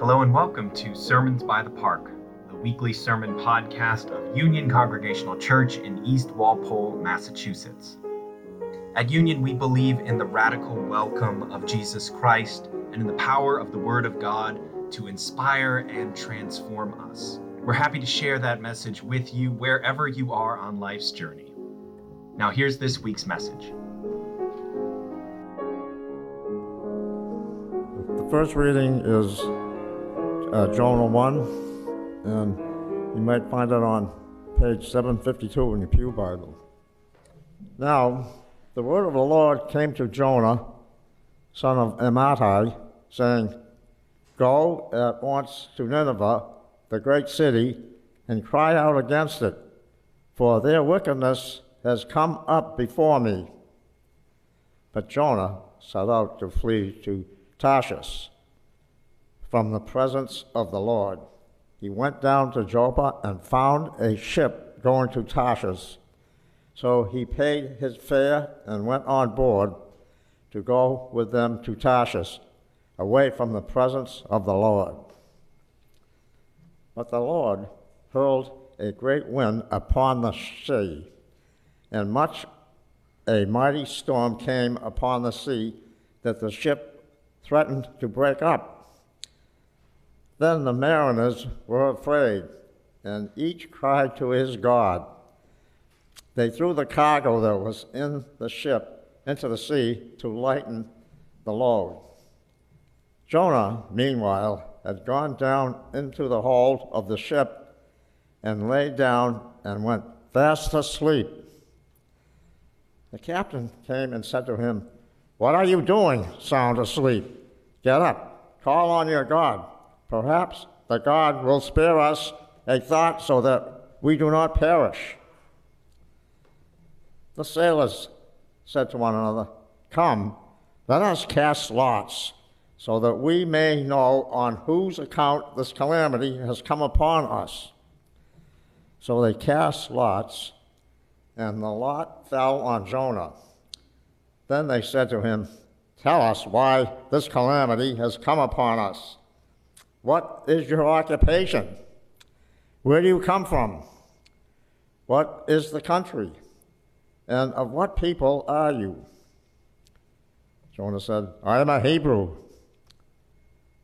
Hello and welcome to Sermons by the Park, the weekly sermon podcast of Union Congregational Church in East Walpole, Massachusetts. At Union, we believe in the radical welcome of Jesus Christ and in the power of the Word of God to inspire and transform us. We're happy to share that message with you wherever you are on life's journey. Now, here's this week's message. The first reading is uh, Jonah 1, and you might find it on page 752 in your Pew Bible. Now, the word of the Lord came to Jonah, son of Amittai, saying, Go at once to Nineveh, the great city, and cry out against it, for their wickedness has come up before me. But Jonah set out to flee to Tarshish from the presence of the Lord. He went down to Joppa and found a ship going to Tarshish. So he paid his fare and went on board to go with them to Tarshish, away from the presence of the Lord. But the Lord hurled a great wind upon the sea, and much a mighty storm came upon the sea that the ship threatened to break up. Then the mariners were afraid, and each cried to his God. They threw the cargo that was in the ship into the sea to lighten the load. Jonah, meanwhile, had gone down into the hold of the ship and lay down and went fast asleep. The captain came and said to him, What are you doing, sound asleep? Get up, call on your God. Perhaps the God will spare us a thought so that we do not perish. The sailors said to one another, Come, let us cast lots, so that we may know on whose account this calamity has come upon us. So they cast lots, and the lot fell on Jonah. Then they said to him, Tell us why this calamity has come upon us. What is your occupation? Where do you come from? What is the country? And of what people are you? Jonah said, I am a Hebrew.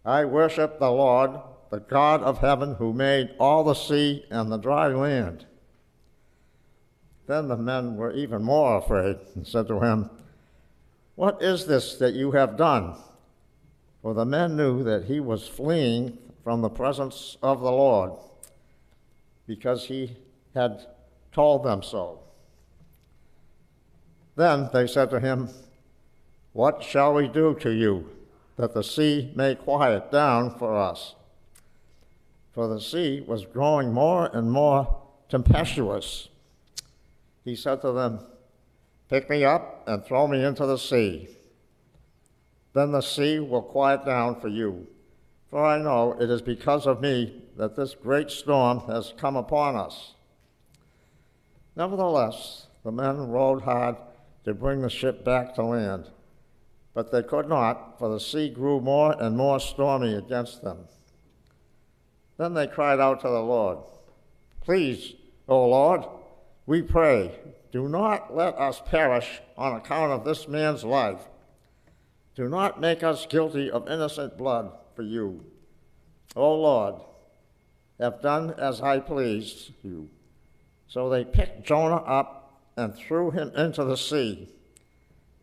I worship the Lord, the God of heaven, who made all the sea and the dry land. Then the men were even more afraid and said to him, What is this that you have done? For the men knew that he was fleeing from the presence of the Lord because he had told them so. Then they said to him, What shall we do to you that the sea may quiet down for us? For the sea was growing more and more tempestuous. He said to them, Pick me up and throw me into the sea then the sea will quiet down for you. For I know it is because of me that this great storm has come upon us. Nevertheless, the men rowed hard to bring the ship back to land, but they could not, for the sea grew more and more stormy against them. Then they cried out to the Lord, Please, O Lord, we pray, do not let us perish on account of this man's life do not make us guilty of innocent blood for you. O Lord, have done as I pleased you. So they picked Jonah up and threw him into the sea,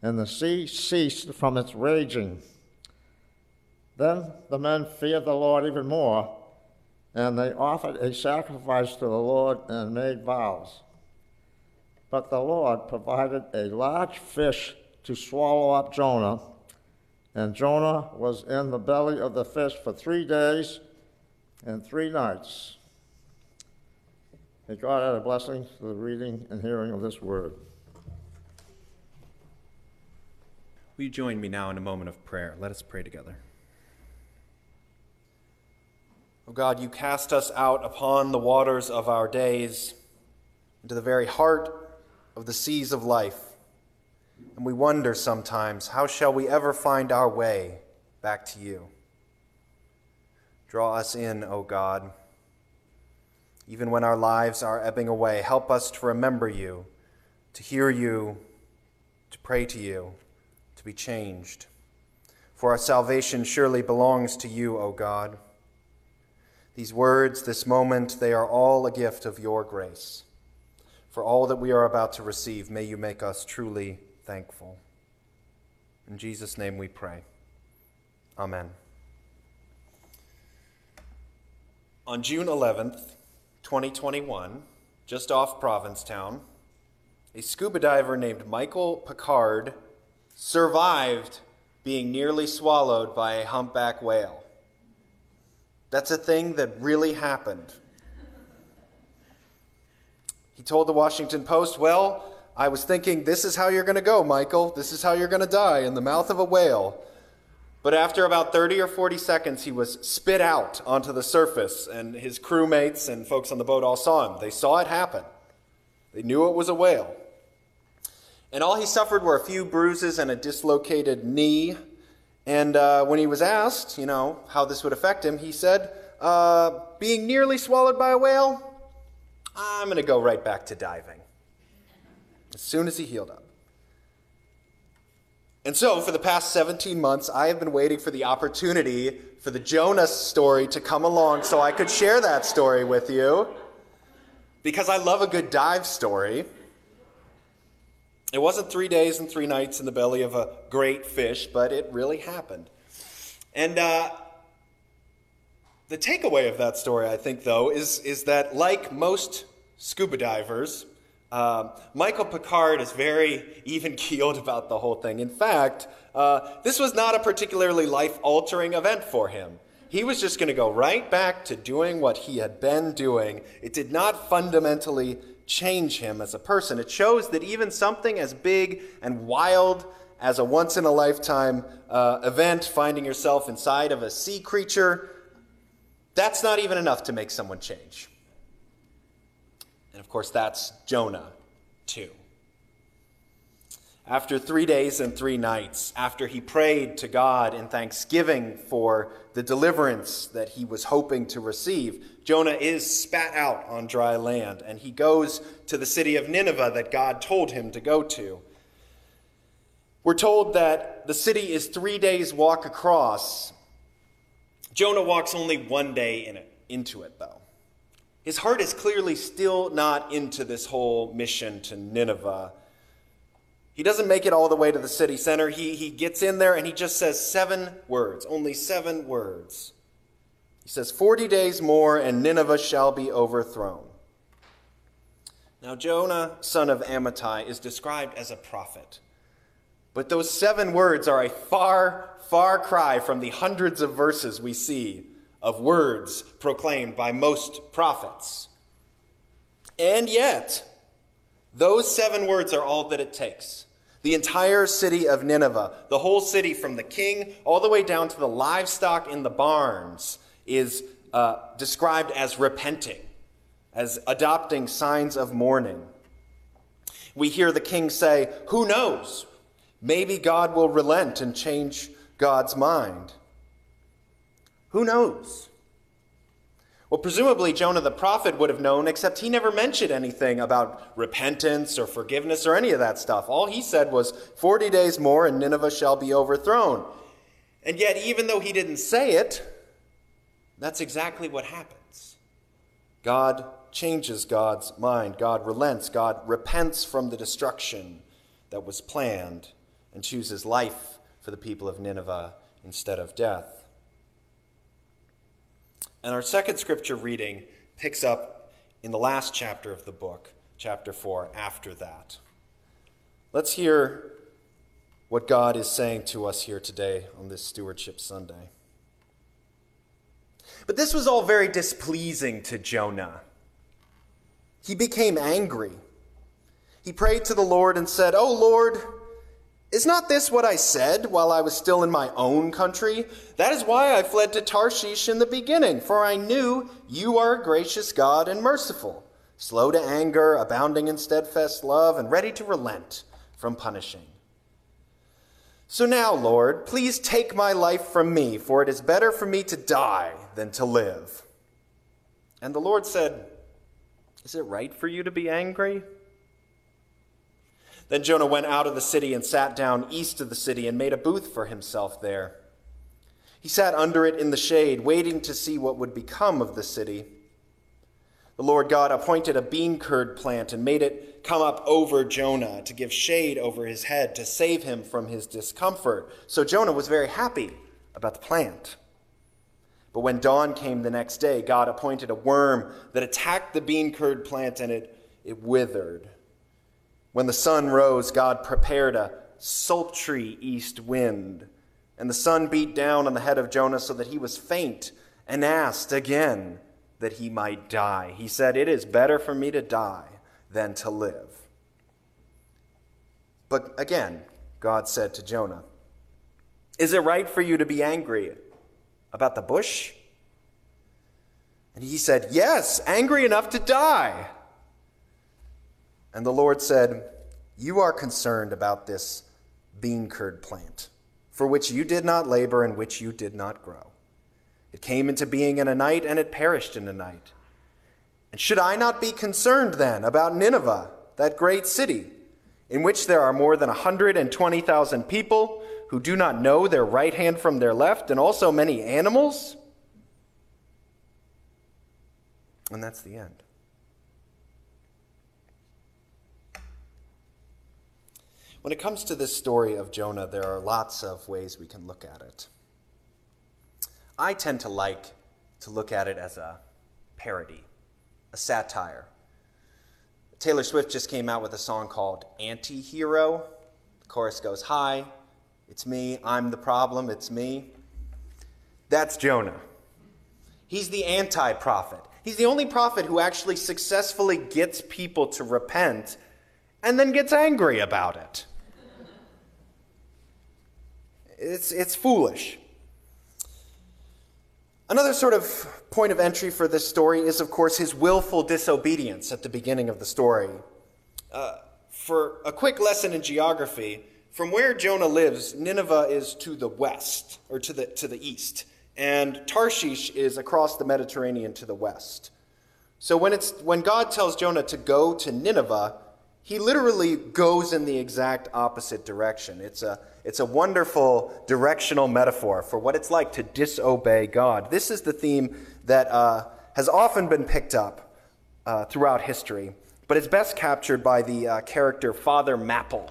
and the sea ceased from its raging. Then the men feared the Lord even more, and they offered a sacrifice to the Lord and made vows. But the Lord provided a large fish to swallow up Jonah and Jonah was in the belly of the fish for three days and three nights. May God add a blessing to the reading and hearing of this word. Will you join me now in a moment of prayer? Let us pray together. O oh God, you cast us out upon the waters of our days, into the very heart of the seas of life. And we wonder sometimes, how shall we ever find our way back to you? Draw us in, O God. Even when our lives are ebbing away, help us to remember you, to hear you, to pray to you, to be changed. For our salvation surely belongs to you, O God. These words, this moment, they are all a gift of your grace. For all that we are about to receive, may you make us truly thankful. In Jesus' name we pray. Amen. On June 11th, 2021, just off Provincetown, a scuba diver named Michael Packard survived being nearly swallowed by a humpback whale. That's a thing that really happened. He told the Washington Post, Well, I was thinking, this is how you're going to go, Michael. This is how you're going to die in the mouth of a whale. But after about 30 or 40 seconds, he was spit out onto the surface, and his crewmates and folks on the boat all saw him. They saw it happen. They knew it was a whale. And all he suffered were a few bruises and a dislocated knee. And uh, when he was asked, you know, how this would affect him, he said, uh, being nearly swallowed by a whale, I'm going to go right back to diving. As soon as he healed up. And so, for the past 17 months, I have been waiting for the opportunity for the Jonah story to come along so I could share that story with you. Because I love a good dive story. It wasn't three days and three nights in the belly of a great fish, but it really happened. And uh, the takeaway of that story, I think, though, is, is that like most scuba divers, uh, Michael Packard is very even keeled about the whole thing. In fact, uh, this was not a particularly life altering event for him. He was just going to go right back to doing what he had been doing. It did not fundamentally change him as a person. It shows that even something as big and wild as a once in a lifetime uh, event, finding yourself inside of a sea creature, that's not even enough to make someone change. And of course, that's Jonah, too. After three days and three nights, after he prayed to God in thanksgiving for the deliverance that he was hoping to receive, Jonah is spat out on dry land, and he goes to the city of Nineveh that God told him to go to. We're told that the city is three days' walk across. Jonah walks only one day in it, into it, though. His heart is clearly still not into this whole mission to Nineveh. He doesn't make it all the way to the city center. He, he gets in there and he just says seven words, only seven words. He says, 40 days more and Nineveh shall be overthrown. Now, Jonah, son of Amittai, is described as a prophet. But those seven words are a far, far cry from the hundreds of verses we see of words proclaimed by most prophets. And yet, those seven words are all that it takes. The entire city of Nineveh, the whole city from the king all the way down to the livestock in the barns, is uh, described as repenting, as adopting signs of mourning. We hear the king say, Who knows? Maybe God will relent and change God's mind. Who knows? Well, presumably Jonah the prophet would have known, except he never mentioned anything about repentance or forgiveness or any of that stuff. All he said was, 40 days more and Nineveh shall be overthrown. And yet, even though he didn't say it, that's exactly what happens. God changes God's mind. God relents. God repents from the destruction that was planned and chooses life for the people of Nineveh instead of death. And our second scripture reading picks up in the last chapter of the book, chapter 4, after that. Let's hear what God is saying to us here today on this Stewardship Sunday. But this was all very displeasing to Jonah. He became angry. He prayed to the Lord and said, Oh Lord, is not this what I said while I was still in my own country? That is why I fled to Tarshish in the beginning, for I knew you are a gracious God and merciful, slow to anger, abounding in steadfast love, and ready to relent from punishing. So now, Lord, please take my life from me, for it is better for me to die than to live. And the Lord said, Is it right for you to be angry? Then Jonah went out of the city and sat down east of the city and made a booth for himself there. He sat under it in the shade, waiting to see what would become of the city. The Lord God appointed a bean curd plant and made it come up over Jonah to give shade over his head to save him from his discomfort. So Jonah was very happy about the plant. But when dawn came the next day, God appointed a worm that attacked the bean curd plant and it, it withered. When the sun rose, God prepared a sultry east wind, and the sun beat down on the head of Jonah so that he was faint and asked again that he might die. He said, It is better for me to die than to live. But again, God said to Jonah, Is it right for you to be angry about the bush? And he said, Yes, angry enough to die. And the Lord said, You are concerned about this bean curd plant, for which you did not labor and which you did not grow. It came into being in a night, and it perished in a night. And should I not be concerned then about Nineveh, that great city, in which there are more than 120,000 people who do not know their right hand from their left, and also many animals? And that's the end. When it comes to this story of Jonah, there are lots of ways we can look at it. I tend to like to look at it as a parody, a satire. Taylor Swift just came out with a song called Anti Hero. The chorus goes, Hi, it's me, I'm the problem, it's me. That's Jonah. He's the anti prophet. He's the only prophet who actually successfully gets people to repent and then gets angry about it. It's, it's foolish. Another sort of point of entry for this story is, of course, his willful disobedience at the beginning of the story. Uh, for a quick lesson in geography, from where Jonah lives, Nineveh is to the west, or to the, to the east, and Tarshish is across the Mediterranean to the west. So when, it's, when God tells Jonah to go to Nineveh, he literally goes in the exact opposite direction. It's a, it's a wonderful directional metaphor for what it's like to disobey God. This is the theme that uh, has often been picked up uh, throughout history, but it's best captured by the uh, character Father Mapple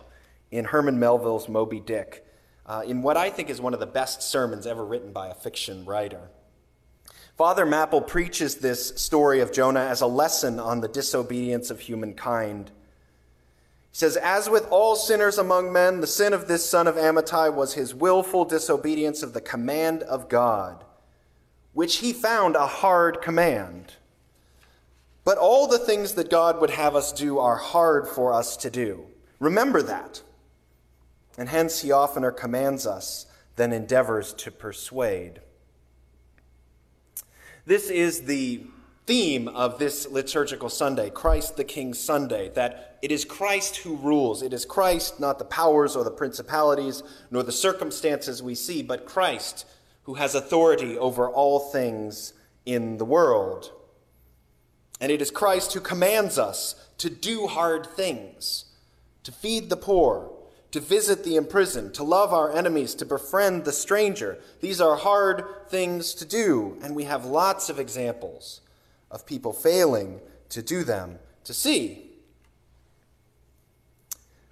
in Herman Melville's Moby Dick, uh, in what I think is one of the best sermons ever written by a fiction writer. Father Mapple preaches this story of Jonah as a lesson on the disobedience of humankind. He says, As with all sinners among men, the sin of this son of Amittai was his willful disobedience of the command of God, which he found a hard command. But all the things that God would have us do are hard for us to do. Remember that. And hence he oftener commands us than endeavors to persuade. This is the theme of this liturgical Sunday, Christ the King Sunday, that it is Christ who rules. It is Christ, not the powers or the principalities, nor the circumstances we see, but Christ who has authority over all things in the world. And it is Christ who commands us to do hard things, to feed the poor, to visit the imprisoned, to love our enemies, to befriend the stranger. These are hard things to do, and we have lots of examples of people failing to do them, to see.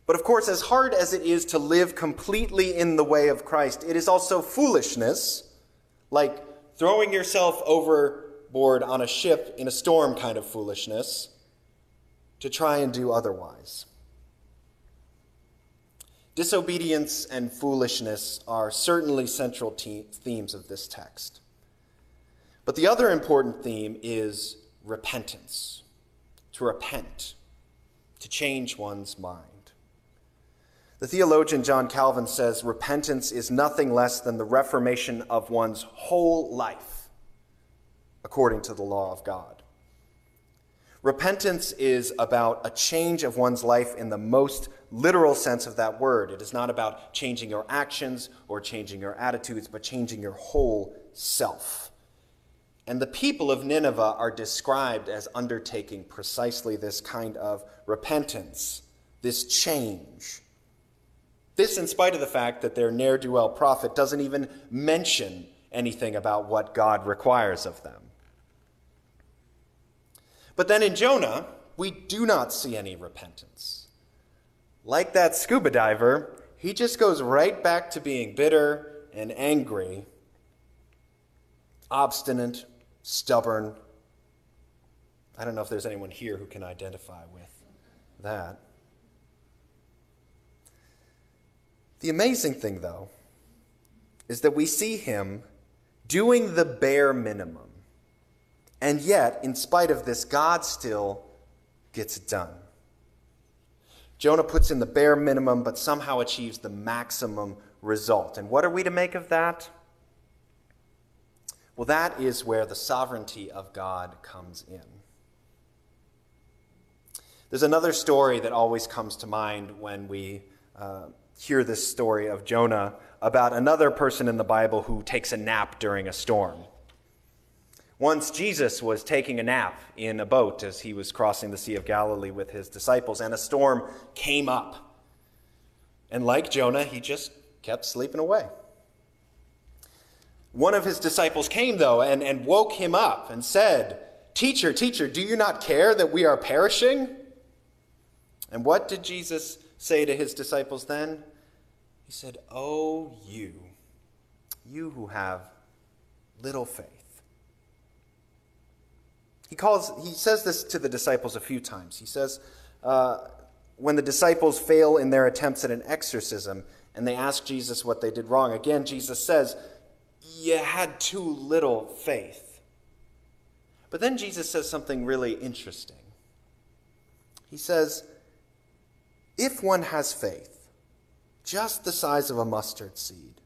But of course, as hard as it is to live completely in the way of Christ, it is also foolishness, like throwing yourself overboard on a ship in a storm kind of foolishness, to try and do otherwise. Disobedience and foolishness are certainly central te- themes of this text. But the other important theme is repentance to repent, to change one's mind. The theologian John Calvin says repentance is nothing less than the reformation of one's whole life according to the law of God. Repentance is about a change of one's life in the most literal sense of that word. It is not about changing your actions or changing your attitudes, but changing your whole self. And the people of Nineveh are described as undertaking precisely this kind of repentance, this change. This, in spite of the fact that their ne'er do well prophet doesn't even mention anything about what God requires of them. But then in Jonah, we do not see any repentance. Like that scuba diver, he just goes right back to being bitter and angry, obstinate, stubborn. I don't know if there's anyone here who can identify with that. The amazing thing, though, is that we see him doing the bare minimum. And yet, in spite of this, God still gets it done. Jonah puts in the bare minimum, but somehow achieves the maximum result. And what are we to make of that? Well, that is where the sovereignty of God comes in. There's another story that always comes to mind when we uh, hear this story of Jonah about another person in the Bible who takes a nap during a storm. Once Jesus was taking a nap in a boat as he was crossing the Sea of Galilee with his disciples, and a storm came up. And like Jonah, he just kept sleeping away. One of his disciples came, though, and, and woke him up and said, Teacher, teacher, do you not care that we are perishing? And what did Jesus say to his disciples then? He said, Oh, you, you who have little faith. He calls, he says this to the disciples a few times. He says, uh, when the disciples fail in their attempts at an exorcism and they ask Jesus what they did wrong, again, Jesus says, You had too little faith. But then Jesus says something really interesting. He says, If one has faith, just the size of a mustard seed,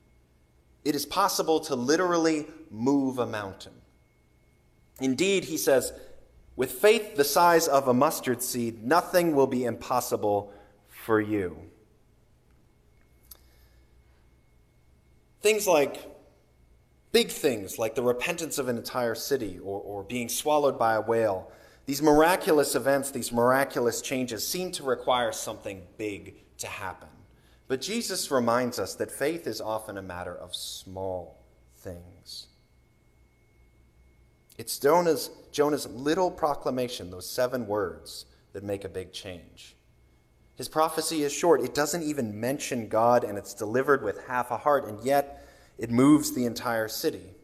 it is possible to literally move a mountain. Indeed, he says, with faith the size of a mustard seed, nothing will be impossible for you. Things like big things like the repentance of an entire city or, or being swallowed by a whale, these miraculous events, these miraculous changes seem to require something big to happen. But Jesus reminds us that faith is often a matter of small things. It's Jonah's, Jonah's little proclamation, those seven words, that make a big change. His prophecy is short. It doesn't even mention God, and it's delivered with half a heart, and yet it moves the entire city.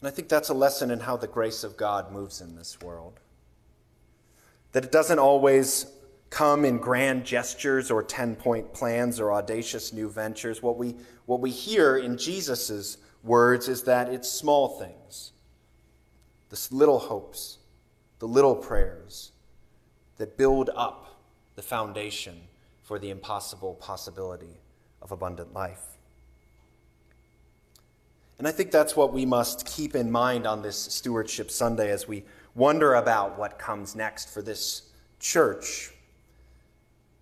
And I think that's a lesson in how the grace of God moves in this world. That it doesn't always come in grand gestures or 10 point plans or audacious new ventures. What we, what we hear in Jesus' words is that it's small things, the little hopes, the little prayers that build up the foundation for the impossible possibility of abundant life. And I think that's what we must keep in mind on this Stewardship Sunday as we wonder about what comes next for this church,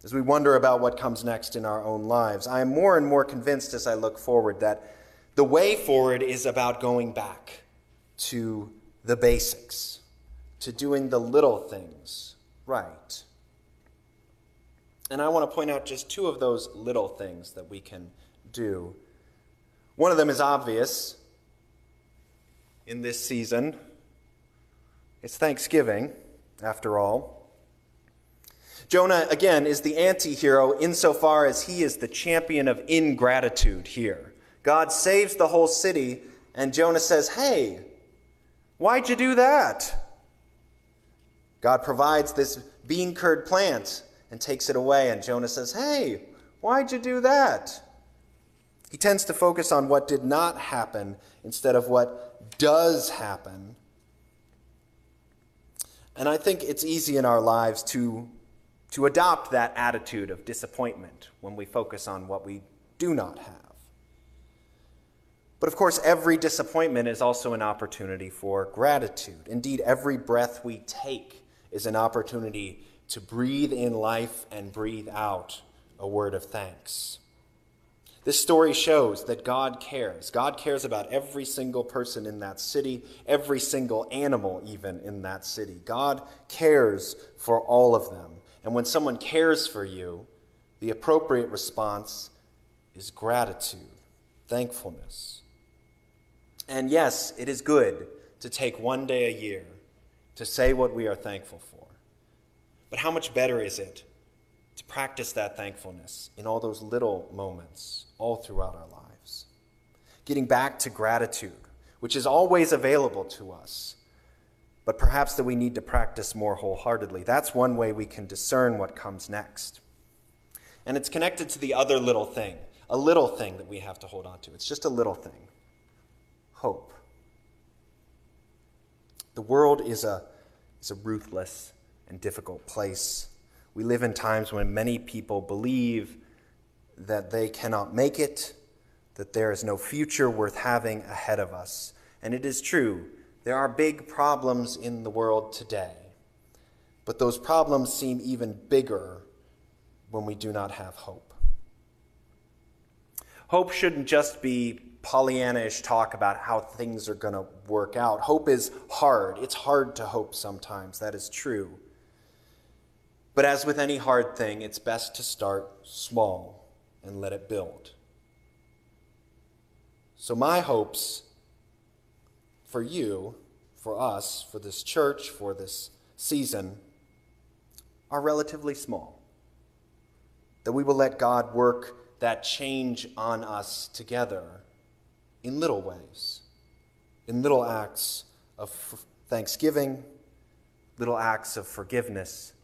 as we wonder about what comes next in our own lives. I am more and more convinced as I look forward that the way forward is about going back to the basics, to doing the little things right. And I want to point out just two of those little things that we can do. One of them is obvious in this season. It's Thanksgiving, after all. Jonah, again, is the anti hero insofar as he is the champion of ingratitude here. God saves the whole city, and Jonah says, Hey, why'd you do that? God provides this bean curd plant and takes it away, and Jonah says, Hey, why'd you do that? He tends to focus on what did not happen instead of what does happen. And I think it's easy in our lives to, to adopt that attitude of disappointment when we focus on what we do not have. But of course, every disappointment is also an opportunity for gratitude. Indeed, every breath we take is an opportunity to breathe in life and breathe out a word of thanks. This story shows that God cares. God cares about every single person in that city, every single animal, even in that city. God cares for all of them. And when someone cares for you, the appropriate response is gratitude, thankfulness. And yes, it is good to take one day a year to say what we are thankful for. But how much better is it to practice that thankfulness in all those little moments all throughout our lives? Getting back to gratitude, which is always available to us, but perhaps that we need to practice more wholeheartedly. That's one way we can discern what comes next. And it's connected to the other little thing, a little thing that we have to hold on to. It's just a little thing hope. The world is a, is a ruthless and difficult place. We live in times when many people believe that they cannot make it, that there is no future worth having ahead of us. And it is true, there are big problems in the world today. But those problems seem even bigger when we do not have hope. Hope shouldn't just be Pollyannish talk about how things are going to work out. Hope is hard. It's hard to hope sometimes. That is true. But as with any hard thing, it's best to start small and let it build. So, my hopes for you, for us, for this church, for this season, are relatively small. That we will let God work that change on us together in little ways, in little acts of thanksgiving, little acts of forgiveness,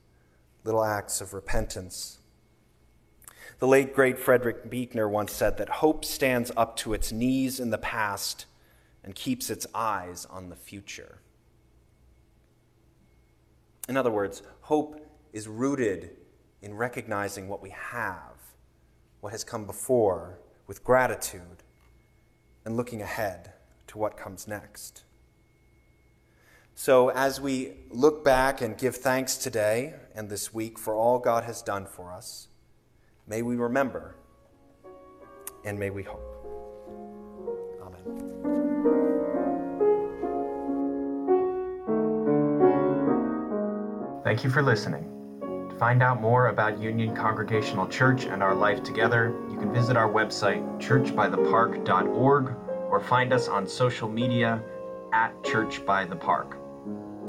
little acts of repentance. The late, great Frederick Buechner once said that hope stands up to its knees in the past and keeps its eyes on the future. In other words, hope is rooted in recognizing what we have, what has come before, with gratitude and looking ahead to what comes next. So, as we look back and give thanks today and this week for all God has done for us, may we remember and may we hope. Amen. Thank you for listening. To find out more about Union Congregational Church and our life together, you can visit our website, churchbythepark.org, or find us on social media at Church by the Park.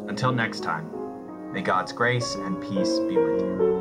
Until next time, may God's grace and peace be with you.